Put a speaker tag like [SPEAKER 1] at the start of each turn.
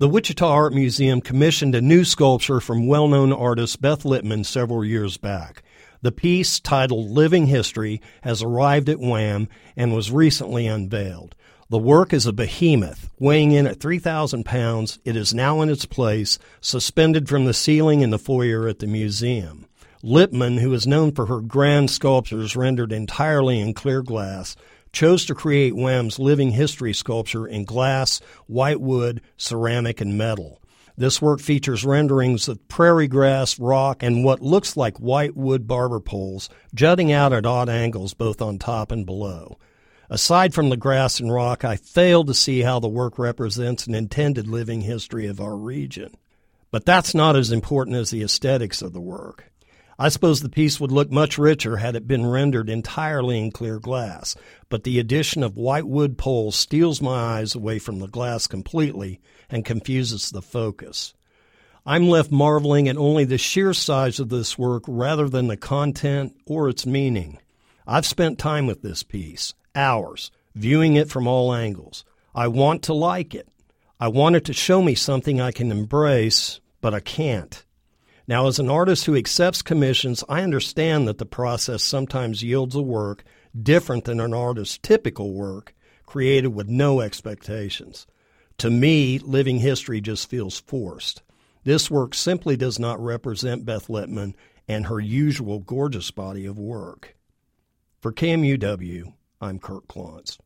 [SPEAKER 1] The Wichita Art Museum commissioned a new sculpture from well known artist Beth Lipman several years back. The piece, titled Living History, has arrived at WAM and was recently unveiled. The work is a behemoth, weighing in at 3,000 pounds. It is now in its place, suspended from the ceiling in the foyer at the museum. Lipman, who is known for her grand sculptures rendered entirely in clear glass, chose to create WAM's living history sculpture in glass, white wood, ceramic, and metal. This work features renderings of prairie grass, rock, and what looks like white wood barber poles jutting out at odd angles both on top and below. Aside from the grass and rock, I fail to see how the work represents an intended living history of our region. But that's not as important as the aesthetics of the work. I suppose the piece would look much richer had it been rendered entirely in clear glass, but the addition of white wood poles steals my eyes away from the glass completely and confuses the focus. I'm left marveling at only the sheer size of this work rather than the content or its meaning. I've spent time with this piece, hours, viewing it from all angles. I want to like it. I want it to show me something I can embrace, but I can't. Now, as an artist who accepts commissions, I understand that the process sometimes yields a work different than an artist's typical work created with no expectations. To me, living history just feels forced. This work simply does not represent Beth Lipman and her usual gorgeous body of work. For KMUW, I'm Kurt Klontz.